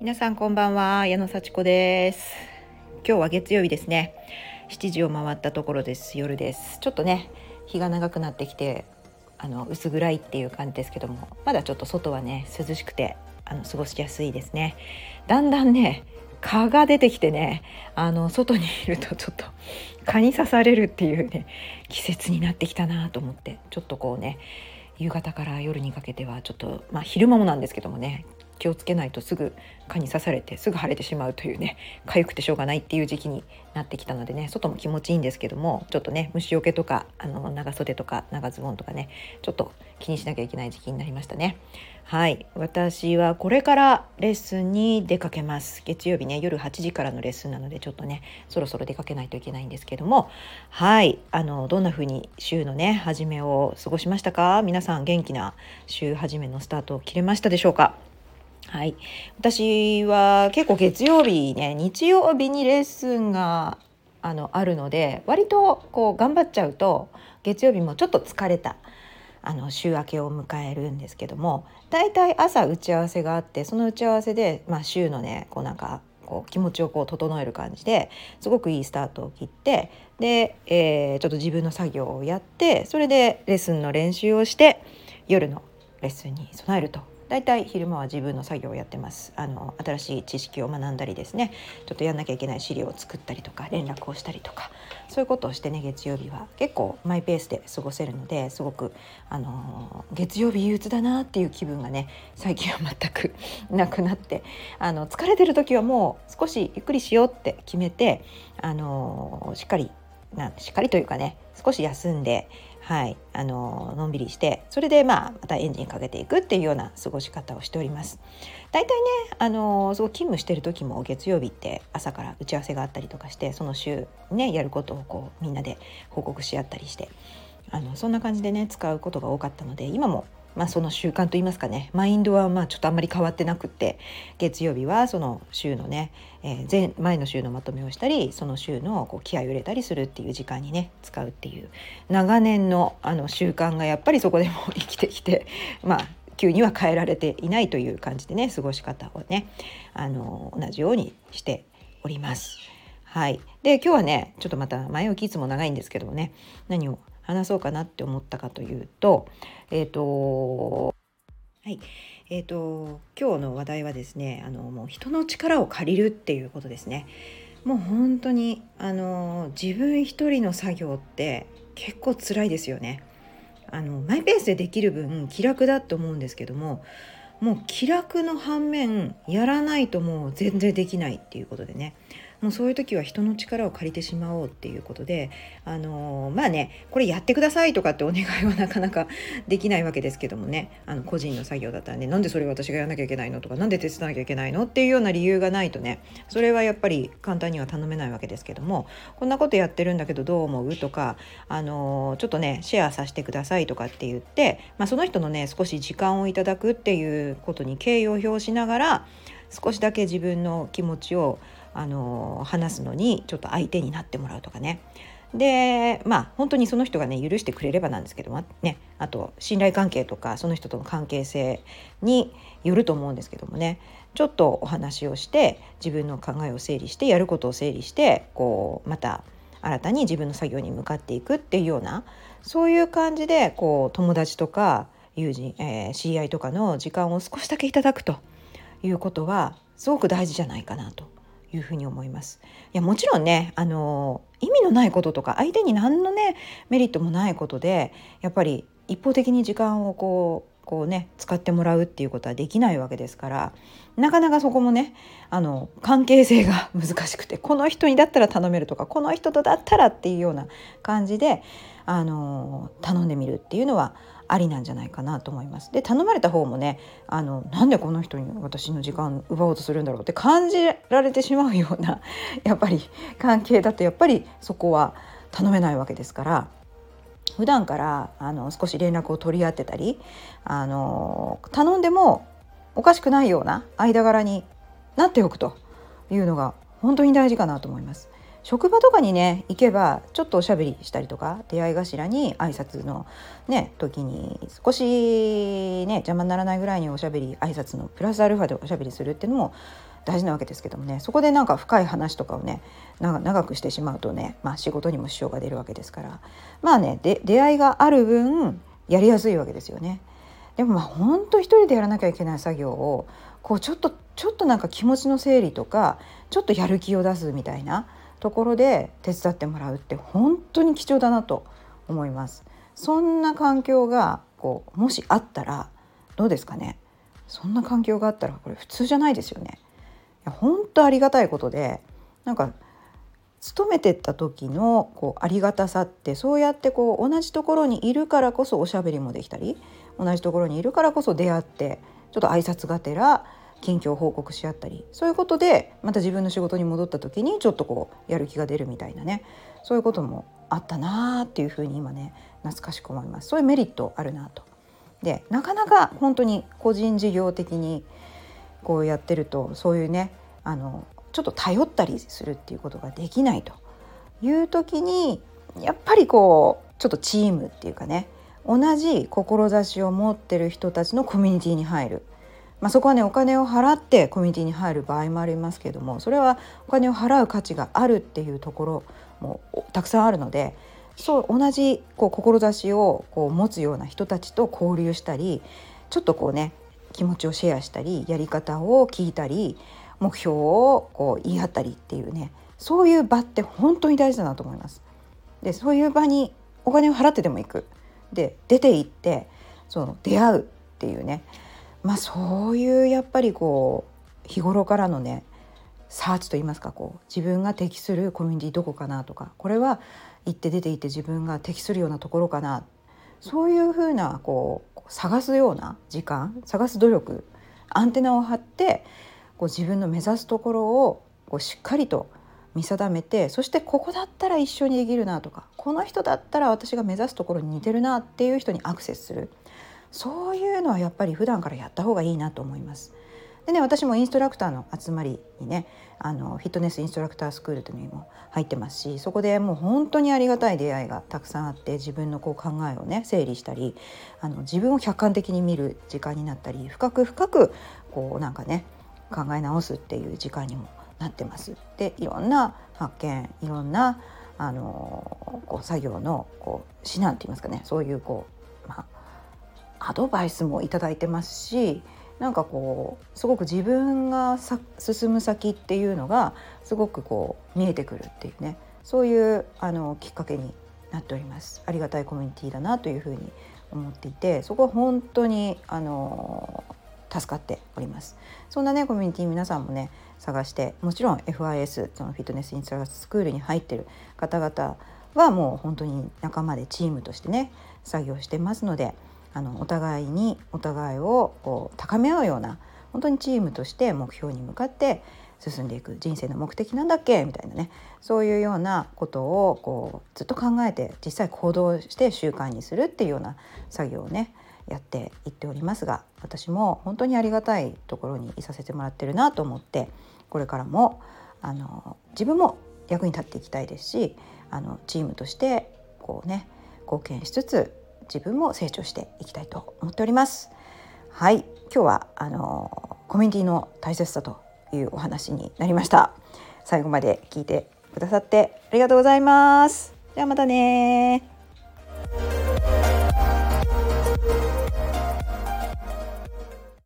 皆さんこんばんは矢野幸子です。今日は月曜日ですね。7時を回ったところです。夜です。ちょっとね日が長くなってきてあの薄暗いっていう感じですけどもまだちょっと外はね涼しくてあの過ごしやすいですね。だんだんね蚊が出てきてねあの外にいるとちょっと蚊に刺されるっていうね季節になってきたなと思ってちょっとこうね夕方から夜にかけてはちょっとまあ昼間もなんですけどもね気をつけないとすぐ蚊に刺されてすぐ腫れてしまうというね痒くてしょうがないっていう時期になってきたのでね外も気持ちいいんですけどもちょっとね虫除けとかあの長袖とか長ズボンとかねちょっと気にしなきゃいけない時期になりましたね。はい。私はこれからレッスンに出かけます。月曜日ね夜8時からのレッスンなのでちょっとねそろそろ出かけないといけないんですけども。はい。あのどんな風に週のね初めを過ごしましたか？皆さん元気な週初めのスタートを切れましたでしょうか？はい、私は結構月曜日ね日曜日にレッスンがあのあるので割とこう頑張っちゃうと月曜日もちょっと疲れたあの週明けを迎えるんですけども大体朝打ち合わせがあってその打ち合わせで、まあ、週のねこうなんかこう気持ちをこう整える感じですごくいいスタートを切ってで、えー、ちょっと自分の作業をやってそれでレッスンの練習をして夜のレッスンに備えると。大体昼間は自分の作業をやってます。あの新しい知識を学んだりですね。ちょっとやんなきゃいけない資料を作ったりとか連絡をしたりとかそういうことをしてね月曜日は結構マイペースで過ごせるのですごくあの月曜日憂鬱だなっていう気分がね最近は全く なくなってあの疲れてる時はもう少しゆっくりしようって決めてあのしっかりなしっかりというかね少し休んではい、あののんびりしてそれでまあまたエンジンかけていくっていうような過ごし方をしております。大体ねあのそう勤務してる時も月曜日って朝から打ち合わせがあったりとかしてその週ねやることをこうみんなで報告し合ったりしてあのそんな感じでね使うことが多かったので今もまあ、その習慣といいますかね。マインドはまあちょっとあんまり変わってなくって。月曜日はその週のね、えー、前前の週のまとめをしたりその週のこう気合を入れたりするっていう時間にね使うっていう。長年のあの習慣がやっぱりそこでも 生きてきてまあ急には変えられていないという感じでね過ごし方をねあの同じようにしております。はい、で今日はねちょっとまた前置きいつも長いんですけどもね何を話そうかなって思ったかというとえっ、ー、とはいえーと、今日の話題はですねあのもう人の力を借りるっていうことですね。もう本当にあの自分一人の作業って結構辛いですよね。あのマイペースでできる分気楽だと思うんですけどももう気楽の反面やらないともう全然できないっていうことでねもうそういう時は人の力を借りてしまおうっていうことであのまあねこれやってくださいとかってお願いはなかなかできないわけですけどもね。あの個人の作業だったらねなんでそれ私がやらなきゃいけないのとか何で手伝わなきゃいけないのっていうような理由がないとねそれはやっぱり簡単には頼めないわけですけどもこんなことやってるんだけどどう思う？とかあのちょっとねシェアさせてくださいとかって言って、まあ、その人のね少し時間をいただくっていうことに敬意を表しながら少しだけ自分の気持ちをあの話すのにちょっと相手になってもらうとかね。でまあ本当にその人がね許してくれればなんですけどもねあと信頼関係とかその人との関係性によると思うんですけどもね。ちょっとお話をして自分の考えを整理してやることを整理してこうまた新たに自分の作業に向かっていくっていうようなそういう感じでこう友達とか友人、えー、知り合いとかの時間を少しだけいただくということはすごく大事じゃないかなと。いうふに思います。いやもちろんねあの意味のないこととか相手に何のねメリットもないことでやっぱり一方的に時間をこうこうね使ってもらうっていうことはできないわけですからなかなかそこもねあの関係性が 難しくてこの人にだったら頼めるとかこの人とだったらっていうような感じであの頼んでみるっていうのはありなんじゃないかなと思います。で頼まれた方もねあのなんでこの人に私の時間奪おうとするんだろうって感じられてしまうような やっぱり関係だとやっぱりそこは頼めないわけですから普段からあの少し連絡を取り合ってたりあの頼んでもおかしくないような間柄になっておくというのが本当に大事かなと思います。職場とかにね行けばちょっとおしゃべりしたりとか出会い頭に挨拶のね時に少しね邪魔にならないぐらいにおしゃべり挨拶のプラスアルファでおしゃべりするっていうのも大事なわけですけどもねそこでなんか深い話とかをね長くしてしまうとね、まあ、仕事にも支障が出るわけですからまあねで出会いがある分やりやすいわけですよね。でもまあ本当一人でやらなきゃいけない作業をこうちょっとちょっとなんか気持ちの整理とかちょっとやる気を出すみたいなところで手伝ってもらうって本当に貴重だなと思います。そんな環境がこうもしあったらどうですかね？そんな環境があったらこれ普通じゃないですよね。いや本当ありがたいことでなんか勤めてった時のこうありがたさってそうやってこう同じところにいるからこそおしゃべりもできたり同じところにいるからこそ出会ってちょっと挨拶がてら近況報告し合ったりそういうことでまた自分の仕事に戻った時にちょっとこうやる気が出るみたいなね。そういうこともあったなーっていうふうに今ね懐かしく思います。そういうメリットあるなと。でなかなか本当に個人事業的にこうやってるとそういうねあのちょっと頼ったりするっていうことができないと。いう時にやっぱりこうちょっとチームっていうかね同じ志を持ってる人たちのコミュニティに入る、まあ、そこはねお金を払ってコミュニティに入る場合もありますけどもそれはお金を払う価値があるっていうところもたくさんあるのでそう同じこう志をこう持つような人たちと交流したりちょっとこうね気持ちをシェアしたりやり方を聞いたり目標をこう言い合ったりっていうねそういう場って本当に大事だなと思います。でそういう場にお金を払ってでも行くで出て行ってその出会うっていうねまあそういうやっぱりこう日頃からのねサーチといいますかこう自分が適するコミュニティどこかなとかこれは行って出て行って自分が適するようなところかな。そういうふうなこう探すような時間探す努力アンテナを張ってこう自分の目指すところをこうしっかりと見定めてそしてここだったら一緒にできるなとかこの人だったら私が目指すところに似てるなっていう人にアクセスする。そういうのはやっぱり普段からやった方がいいなと思います。でね私もインストラクターの集まりにねあのフィットネスインストラクタースクールというのにも入ってますしそこでもう本当にありがたい出会いがたくさんあって自分のこう考えをね整理したりあの自分を客観的に見る時間になったり深く深くこうなんかね考え直すっていう時間にもなってます。でいろんな発見いろんなあのこう作業のこう指南といいますかねそういうこう、アドバイスも頂いてますしなんかこうすごく自分が進む先っていうのがすごくこう見えてくるっていうねそういうあのきっかけになっております。ありがたいコミュニティだなというふうに思っていてそこは本当にあの助かっております。そんなねコミュニティ皆さんもね探してもちろん FIS そのフィットネスインストラクタースクールに入ってる方々はもう本当に仲間でチームとしてね作業してますのであのお互いにお互いをこう高め合うような本当にチームとして目標に向かって進んでいく人生の目的なんだっけ？みたいなね。そういうようなことをこうずっと考えて実際行動して習慣にするっていうような作業をねやっていっておりますが私も本当にありがたいところにいさせてもらってるなと思ってこれからもあの自分も役に立っていきたいですしあのチームとしてこうね貢献しつつ自分も成長していきたいと思っております。はい今日はあのコミュニティの大切さというお話になりました。最後まで聞いてくださってありがとうございます。ではまたね